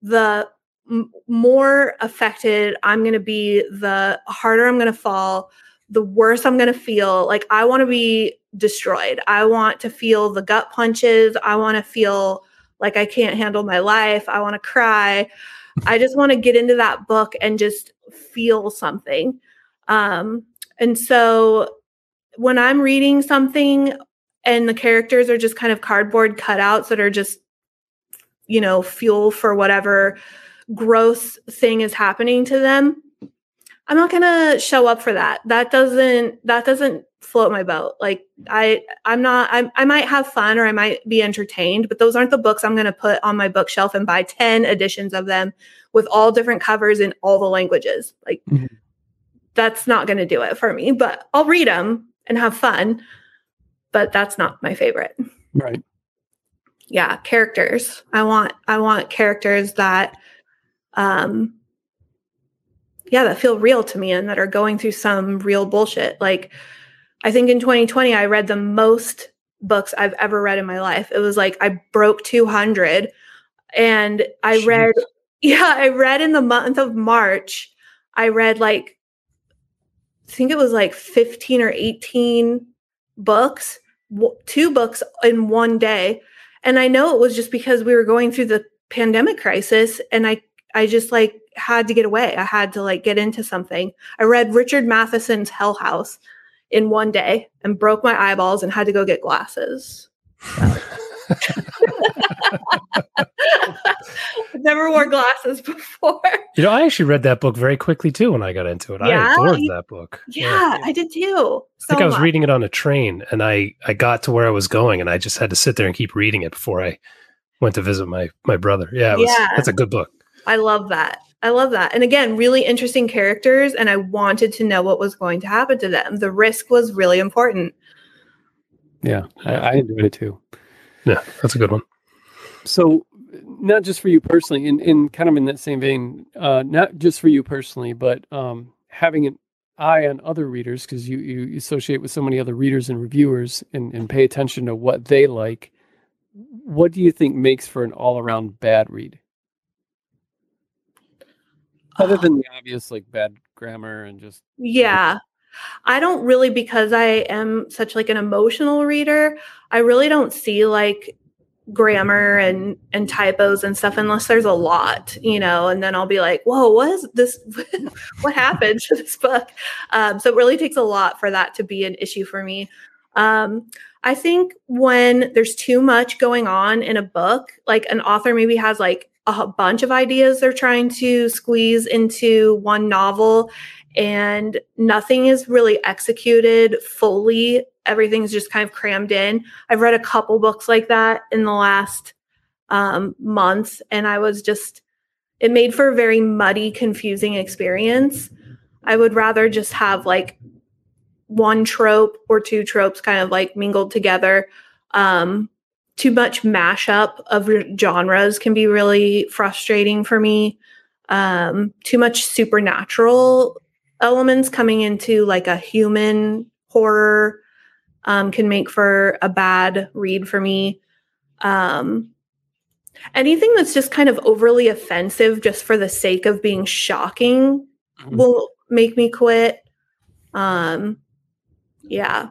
the m- more affected I'm going to be, the harder I'm going to fall, the worse I'm going to feel. Like I want to be destroyed. I want to feel the gut punches. I want to feel like I can't handle my life. I want to cry. I just want to get into that book and just feel something. Um, and so when I'm reading something and the characters are just kind of cardboard cutouts that are just, you know, fuel for whatever gross thing is happening to them, I'm not to show up for that. That doesn't that doesn't float my boat. Like I I'm not I I might have fun or I might be entertained, but those aren't the books I'm going to put on my bookshelf and buy 10 editions of them with all different covers in all the languages. Like mm-hmm. that's not going to do it for me, but I'll read them and have fun. But that's not my favorite. Right. Yeah, characters. I want I want characters that um yeah, that feel real to me and that are going through some real bullshit. Like I think in 2020 I read the most books I've ever read in my life. It was like I broke 200 and I Jeez. read yeah, I read in the month of March. I read like I think it was like 15 or 18 books, two books in one day. And I know it was just because we were going through the pandemic crisis and I I just like had to get away. I had to like get into something. I read Richard Matheson's Hell House in one day and broke my eyeballs and had to go get glasses. Never wore glasses before. You know, I actually read that book very quickly too when I got into it. Yeah? I adored that book. Yeah, yeah, I did too. So I think I was much. reading it on a train and I I got to where I was going and I just had to sit there and keep reading it before I went to visit my my brother. Yeah, was, yeah. that's a good book. I love that. I love that. And again, really interesting characters, and I wanted to know what was going to happen to them. The risk was really important. Yeah, I, I enjoyed it too. Yeah, that's a good one. So, not just for you personally, in, in kind of in that same vein, uh, not just for you personally, but um, having an eye on other readers because you, you associate with so many other readers and reviewers and, and pay attention to what they like. What do you think makes for an all around bad read? Other than the obvious like bad grammar and just yeah. I don't really because i am such like an emotional reader i really don't see like grammar and and typos and stuff unless there's a lot you know and then i'll be like whoa what is this what happened to this book? Um, so it really takes a lot for that to be an issue for me. Um, i think when there's too much going on in a book like an author maybe has like a bunch of ideas they're trying to squeeze into one novel and nothing is really executed fully. Everything's just kind of crammed in. I've read a couple books like that in the last um, and i was just it made for a very muddy confusing experience. I would rather just have like one trope or two tropes kind of like mingled together um, too much mashup of genres can be really frustrating for me. Um, too much supernatural elements coming into like a human horror um, can make for a bad read for me. Um, anything that's just kind of overly offensive just for the sake of being shocking mm-hmm. will make me quit. Um, yeah.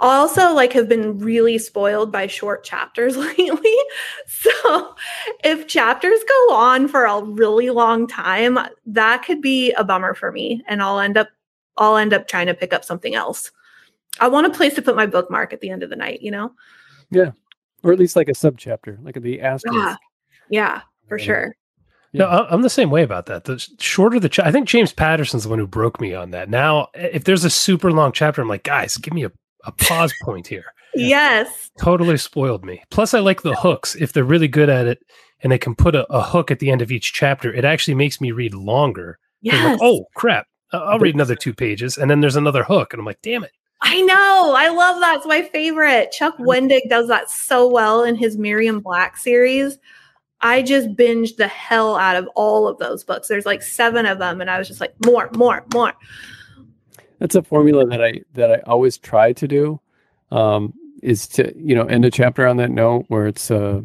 I also like have been really spoiled by short chapters lately. So if chapters go on for a really long time, that could be a bummer for me and I'll end up I'll end up trying to pick up something else. I want a place to put my bookmark at the end of the night, you know? Yeah. Or at least like a subchapter, like the asterisk. Yeah, yeah for sure. Yeah. No, I'm the same way about that. The shorter the, cha- I think James Patterson's the one who broke me on that. Now, if there's a super long chapter, I'm like, guys, give me a a pause point here. Yes. Totally spoiled me. Plus, I like the hooks. If they're really good at it and they can put a, a hook at the end of each chapter, it actually makes me read longer. Yes. Like, oh, crap. I'll read another two pages. And then there's another hook. And I'm like, damn it. I know. I love that. It's my favorite. Chuck mm-hmm. Wendig does that so well in his Miriam Black series. I just binged the hell out of all of those books. There's like seven of them. And I was just like, more, more, more that's a formula that I that I always try to do. Um, is to you know end a chapter on that note where it's uh,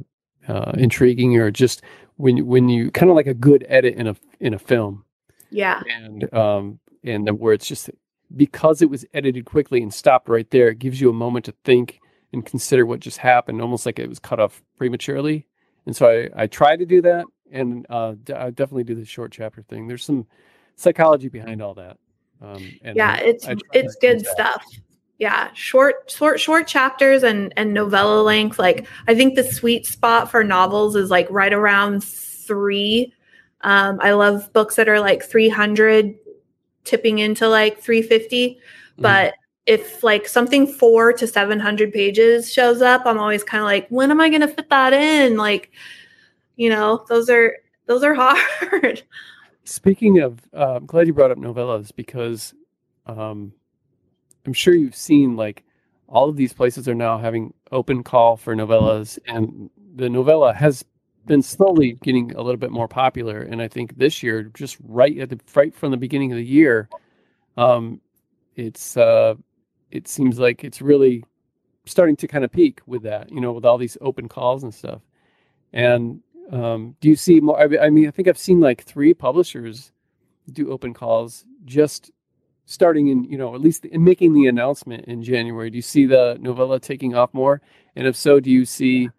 uh, intriguing or just when when you kind of like a good edit in a in a film Yeah. and um and then where it's just because it was edited quickly and stopped right there it gives you a moment to think and consider what just happened almost like it was cut off prematurely and so i i try to do that and uh d- i definitely do the short chapter thing there's some psychology behind all that um and yeah, it's it's good stuff. Yeah, short short short chapters and and novella length. Like I think the sweet spot for novels is like right around three. Um, I love books that are like three hundred, tipping into like three fifty. Mhm. But if like something four to seven hundred pages shows up, I'm always kind of like, when am I going to fit that in? Like, you know, those are those are hard. Speaking of, uh, I'm glad you brought up novellas because um, I'm sure you've seen like all of these places are now having open call for novellas, and the novella has been slowly getting a little bit more popular. And I think this year, just right at the right from the beginning of the year, um, it's uh, it seems like it's really starting to kind of peak with that, you know, with all these open calls and stuff. And um, do you see more? I, mean, I think I've seen like three publishers do open calls just starting in, you know, at least in making the announcement in January. Do you see the novella taking off more? And if so, do you see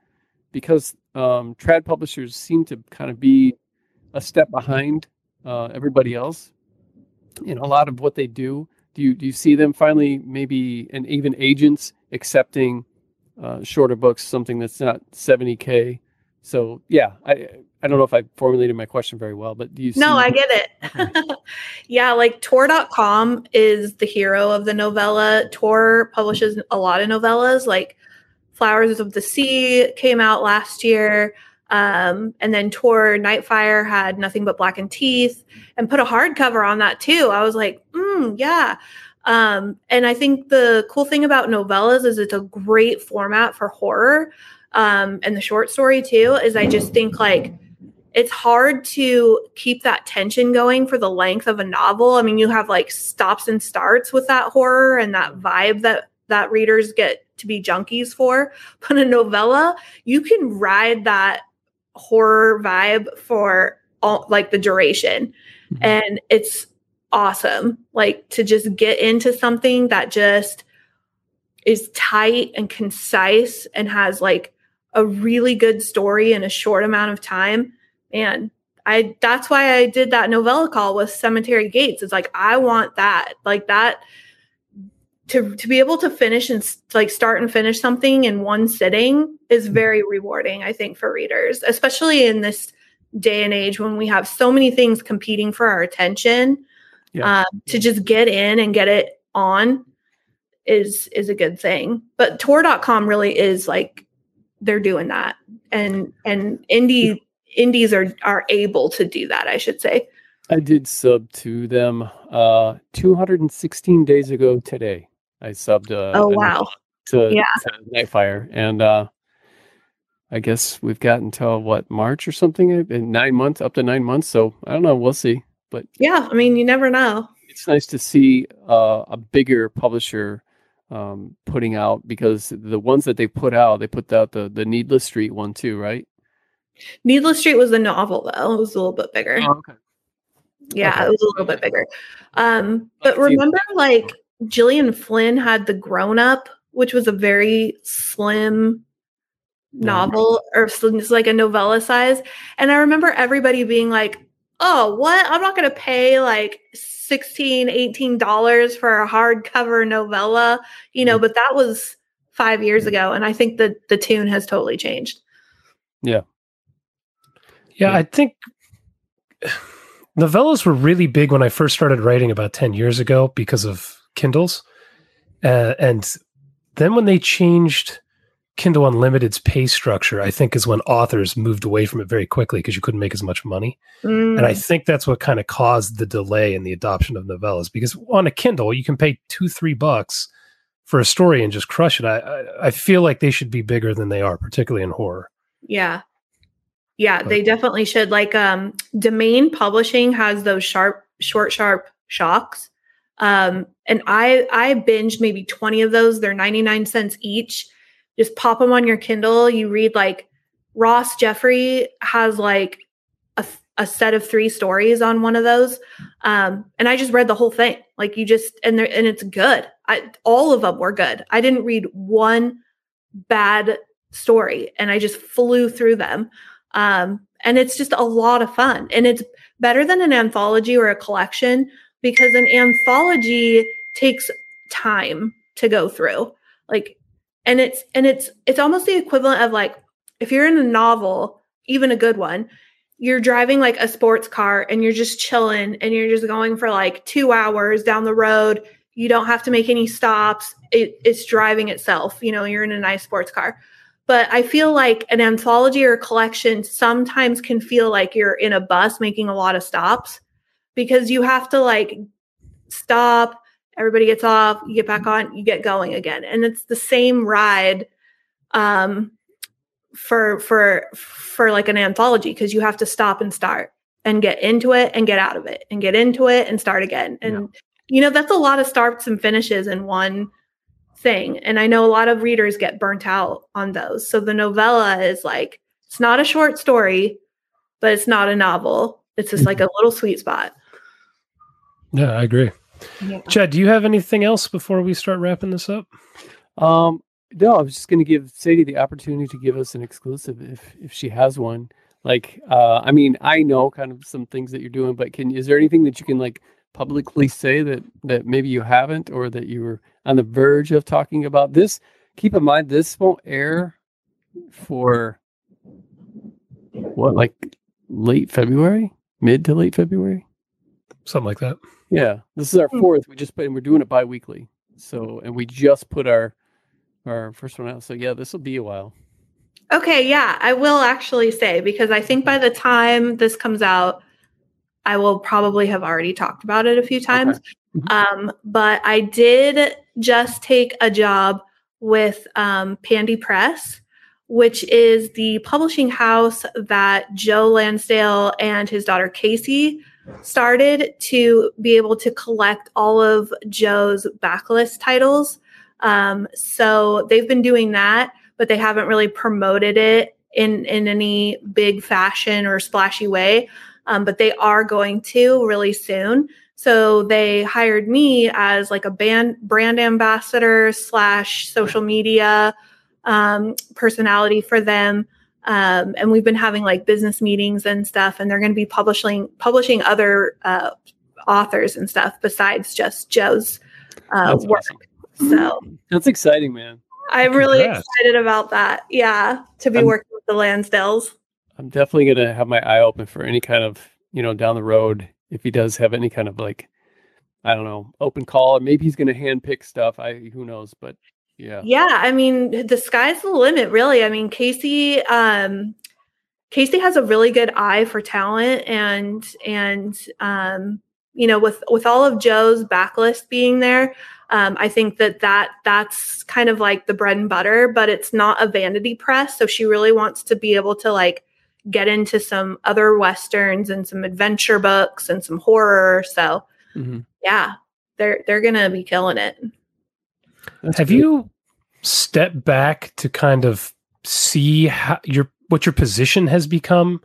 because um, trad publishers seem to kind of be a step behind uh, everybody else in a lot of what they do? Do you do you see them finally maybe and even agents accepting uh, shorter books, something that's not seventy k? So yeah, I I don't know if I formulated my question very well, but do you? No, see, I get it. yeah, like Tor.com is the hero of the novella. Tor publishes a lot of novellas, like Flowers of the Sea came out last year. Um, and then Tor Nightfire had Nothing But Blackened Teeth and put a hardcover on that too. I was like, mm, yeah. Um, and I think the cool thing about novellas is it's a great format for horror um, and the short story too. Is I just think like it's hard to keep that tension going for the length of a novel. I mean, you have like stops and starts with that horror and that vibe that that readers get to be junkies for. But a novella, you can ride that horror vibe for all like the duration. Mhm. And it's awesome like to just get into something that just is tight and concise and has like a really good story in a short amount of time. And i that's why i did that novella call with cemetery gates. It's like i want that like that to to be able to finish and like start and finish something in one sitting is very rewarding i think for readers especially in this day and age when we have so many things competing for our attention. Yeah. um, to just get in and get it on is is a good thing. But tor.com really is like they're doing that. And and indie indies are are able to do that i should say. I did sub to them uh 216 days ago today. I subbed uh oh wow. to, Yeah. to Nightfire. And uh I guess we've got until what March or something? In 9 months up to 9 months. So I don't know. We'll see. But yeah. I mean you never know. It's nice to see uh, a bigger publisher um, putting out because the ones that they put out they put out the the Needless Street one too right? Needless street was a novel though. It was a little bit bigger. Okay. Yeah okay. it was a little bit bigger. Um but remember like Gillian Flynn had the grown up which was a very slim novel or it's like a novella size. And i remember everybody being like oh what i'm not going to pay like 16 18 dollars for a hardcover novella you know but that was five years ago and i think that the tune has totally changed Yeah, Yeah. I think novellas were really big when I first started writing about 10 years ago because of Kindles. Uh, and then when they changed Kindle Unlimited's pay structure, I think is when authors moved away from it very quickly because you couldn't make as much money. Mm, And I think that's what kind of caused the delay in the adoption of novellas because on a Kindle, you can pay two, three bucks for a story and just crush it. I, I, I feel like they should be bigger than they are, particularly in horror. yeah yeah they definitely should like um Demain publishing has those sharp short sharp shocks um and i i binged maybe 20 of those they're 99 cents each just pop them on your kindle you read like ross jeffery has like a a set of three stories on one of those. Um, and I just read the whole thing. Like you just and there and it's good. I all of them were good. I didn't read one bad story and I just flew through them. Um, and it's just a lot of fun. And it's better than an anthology or a collection because an anthology takes time to go through. Like and it's and it's it's almost the equivalent of like if you're in a novel, even a good one, you're driving like a sports car and you're just chilling and you're just going for like 2 hours down the road. You don't have to make any stops. It, it's driving itself. You know, you're in a nice sports car but I feel like an anthology or collection sometimes can feel like you're in a bus making a lot of stops because you have to like stop, everybody gets off, you get back on, you get going again. And it's the same ride um for for for like an anthology because you have to stop and start and get into it and get out of it and get into it and start again. And yeah. you know, that's a lot of starts and finishes in one thing. And I know a lot of readers get burnt out on those. So the novella is like, it's not a short story, but it's not a novel. It's just like a little sweet spot. Yeah, I agree. Yeah. Chad, do you have anything else before we start wrapping this up? Um, no, I was just going to give Sadie the opportunity to give us an exclusive if if she has one. Like, uh, I mean, I know kind of some things that you're doing, but can is there anything that you can like publicly say that that maybe you haven't or that you were on the verge of talking about this keep in mind this won't air for what like late february mid to late february something like that yeah this is our hmm. fourth we just put and we're doing it bi-weekly so and we just put our our first one out so yeah this will be a while okay yeah i will actually say because i think by the time this comes out I will probably have already talked about it a few times. Okay. Mm-hmm. Um, but I did just take a job with um, Pandi Press, which is the publishing house that Joe Lansdale and his daughter Kasey started to be able to collect all of Joe's backlist titles. Um, so they've been doing that, but they haven't really promoted it in in any big fashion or splashy way um, but they are going to really soon. So they hired me as like a band brand ambassador slash social media um, personality for them. Um, and we've been having like business meetings and stuff, and they're going to be publishing publishing other uh, authors and stuff besides just Joe's uh, work. Awesome. So that's exciting, man. I'm really excited about that. Yeah, to be I'm, working with the Lansdales. I'm definitely going to have my eye open for any kind of, you know, down the road if he does have any kind of like, I don't know, open call, or maybe he's going to handpick stuff. I who knows, but yeah, yeah. I mean, the sky's the limit, really. I mean, Kasey, um, Kasey has a really good eye for talent, and and um, you know, with with all of Joe's backlist being there, um, I think that that that's kind of like the bread and butter, but it's not a vanity press. So she really wants to be able to like get into some other westerns and some adventure books and some horror. So mm-hmm. yeah, they're they're gonna be killing it. That's Have you stepped back to kind of see how your what your position has become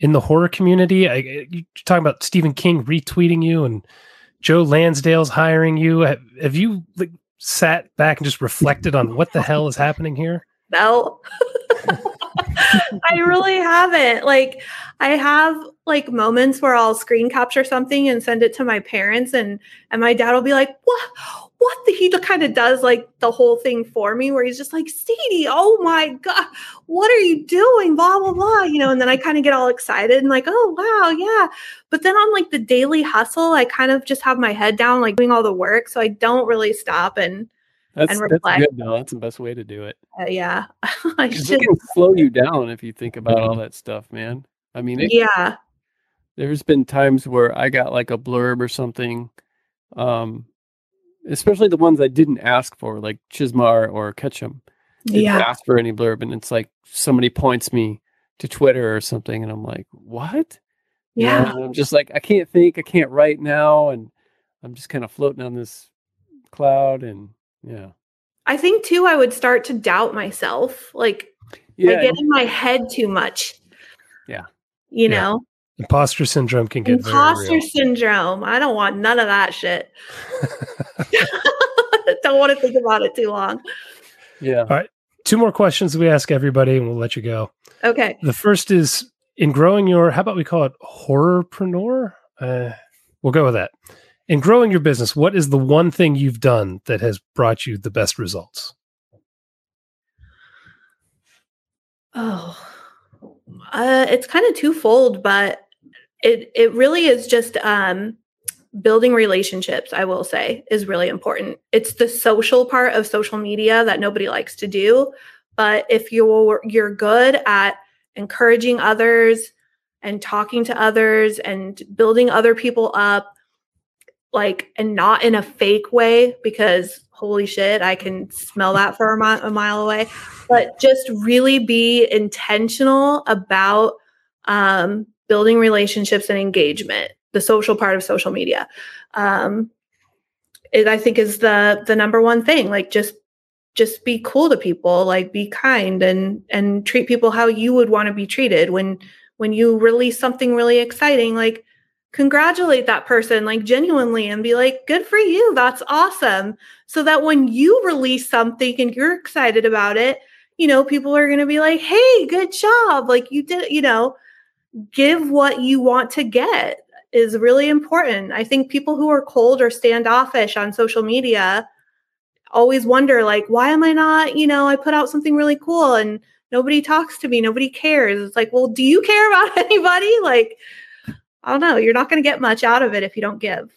in the horror community? I, you're talking about Stephen King retweeting you and Joe Lansdale's hiring you. Have, have you like, sat back and just reflected on what the hell is happening here? No. I really haven't. Like, I have like moments where I'll screen capture something and send it to my parents, and and my dad will be like, "What? What?" The, he kind of does like the whole thing for me, where he's just like, "Sadie, oh my god, what are you doing?" Blah blah blah, you know. And then I kind of get all excited and like, "Oh wow, yeah." But then on like the daily hustle, I kind of just have my head down, like doing all the work, so I don't really stop and that's, and reflect. That's good though. That's the best way to do it. Uh, yeah. I should. It can slow you down if you think about all that stuff, man. I mean, it, yeah. There's been times where I got like a blurb or something, um, especially the ones I didn't ask for, like Chizmar or Ketchum. Didn't yeah. ask for any blurb, and it's like somebody points me to Twitter or something, and I'm like, what? Yeah. I'm just like, I can't think, I can't write now, and I'm just kind of floating on this cloud, and yeah. I think too, I would start to doubt myself. Like, yeah, I get in my head too much. Yeah. You yeah. know? Imposter syndrome can get imposter syndrome. I don't want none of that shit. don't want to think about it too long. Yeah. All right. Two more questions we ask everybody, and we'll let you go. Okay. The first is in growing your. How about we call it horrorpreneur? Uh, we'll go with that. In growing your business, what is the one thing you've done that has brought you the best results? Oh, uh, it's kind of twofold, but it it really is just um, building relationships. I will say is really important. It's the social part of social media that nobody likes to do, but if you're you're good at encouraging others and talking to others and building other people up, like and not in a fake way because holy shit, I can smell that for a, mi- a mile away. But just really be intentional about um, building relationships and engagement, the social part of social media. Um, it, I think is the the number one thing. Like just just be cool to people, like be kind and and treat people how you would want to be treated when when you release something really exciting. Like congratulate that person like genuinely and be like good for you that's awesome so that when you release something and you're excited about it you know people are going to be like hey good job like you did you know give what you want to get is really important i think people who are cold or standoffish on social media always wonder like why am i not you know i put out something really cool and nobody talks to me nobody cares it's like well do you care about anybody like I don't know. You're not going to get much out of it if you don't give.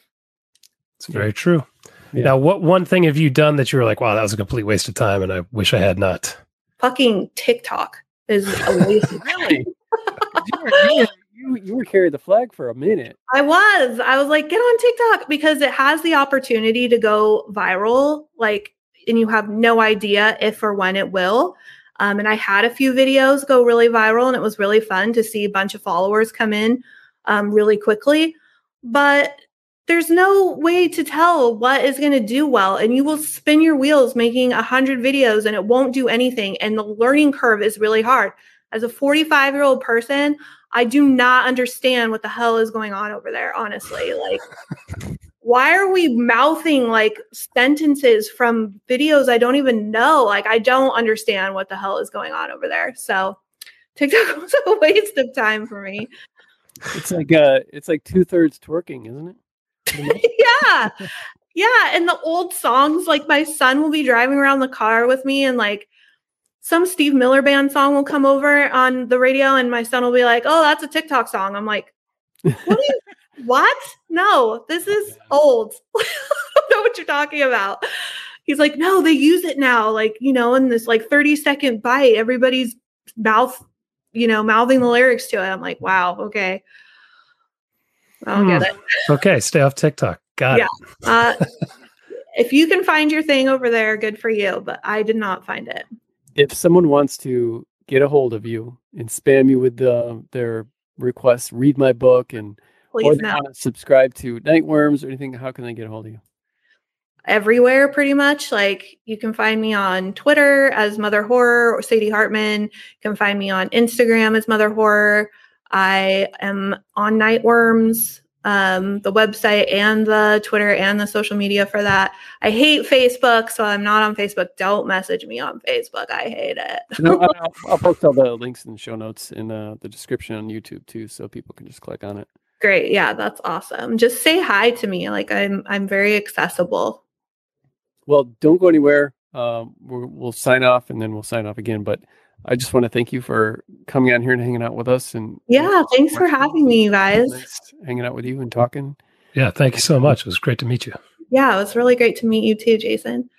It's very true. Yeah. Now, what one thing have you done that you were like, wow, that was a complete waste of time and I wish I had not? Fucking TikTok is a waste of Really? You, were, you, were, carrying the flag for a minute. I was. I was like, get on TikTok because it has the opportunity to go viral, like, and you have no idea if or when it will. Um, and I had a few videos go really viral, and it was really fun to see a bunch of followers come in um, really quickly. But there's no way to tell what is going to do well. And you will spin your wheels making a hundred videos and it won't do anything. And the learning curve is really hard. As a 45 year old person, I do not understand what the hell is going on over there, honestly. Like, why are we mouthing like sentences from videos I don't even know? Like, I don't understand what the hell is going on over there. So, TikTok was a waste of time for me. It's like uh, it's like two thirds twerking, isn't it? yeah. Yeah. And the old songs, like my son will be driving around the car with me and like some Steve Miller band song will come over on the radio and my son will be like, Oh, that's a TikTok song. I'm like, What? you, what? No, this is old. I don't know what you're talking about. He's like, No, they use it now. Like, you know, in this like 30 second bite, everybody's mouth you know, mouthing the lyrics to it. I'm like, wow, okay. I don't get it. Okay, stay off TikTok. Got Yeah. it. Uh, if you can find your thing over there, good for you. But I did not find it. If someone wants to get a hold of you and spam you with the, their requests, read my book, and or Please they no. want to subscribe to Nightworms or anything, how can they get a hold of you? Everywhere, pretty much. Like you can find me on Twitter as Mother Horror or Sadie Hartmann. You can find me on Instagram as Mother Horror. I am on Nightworms, um, the website and the Twitter and the social media for that. I hate Facebook, so I'm not on Facebook. Don't message me on Facebook. I hate it. No, I'll, I'll post all the links in the show notes in uh, the description on YouTube too, so people can just click on it. Great. Yeah, that's awesome. Just say hi to me. Like I'm I'm very accessible. Well, don't go anywhere. Um, we're, we'll sign off and then we'll sign off again. But I just want to thank you for coming out here and hanging out with us. And Yeah, thanks for having me, you guys. Nice hanging out with you and talking. Yeah, thank you so much. It was great to meet you. Yeah, it was really great to meet you too, Jason.